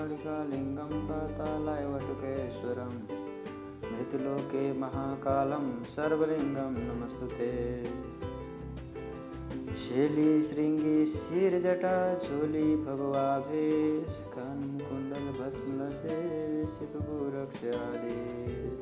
కాళికాలింగం పాతాళాయ వటుకేశ్వరం మృతిలోకే మహాకాలం సర్వలింగం నమస్తుతే शैली श्रृंगी सिर जटा झोली भगवाभेश कान कुंडल भस्म लसे सिद्ध गोरक्ष आदेश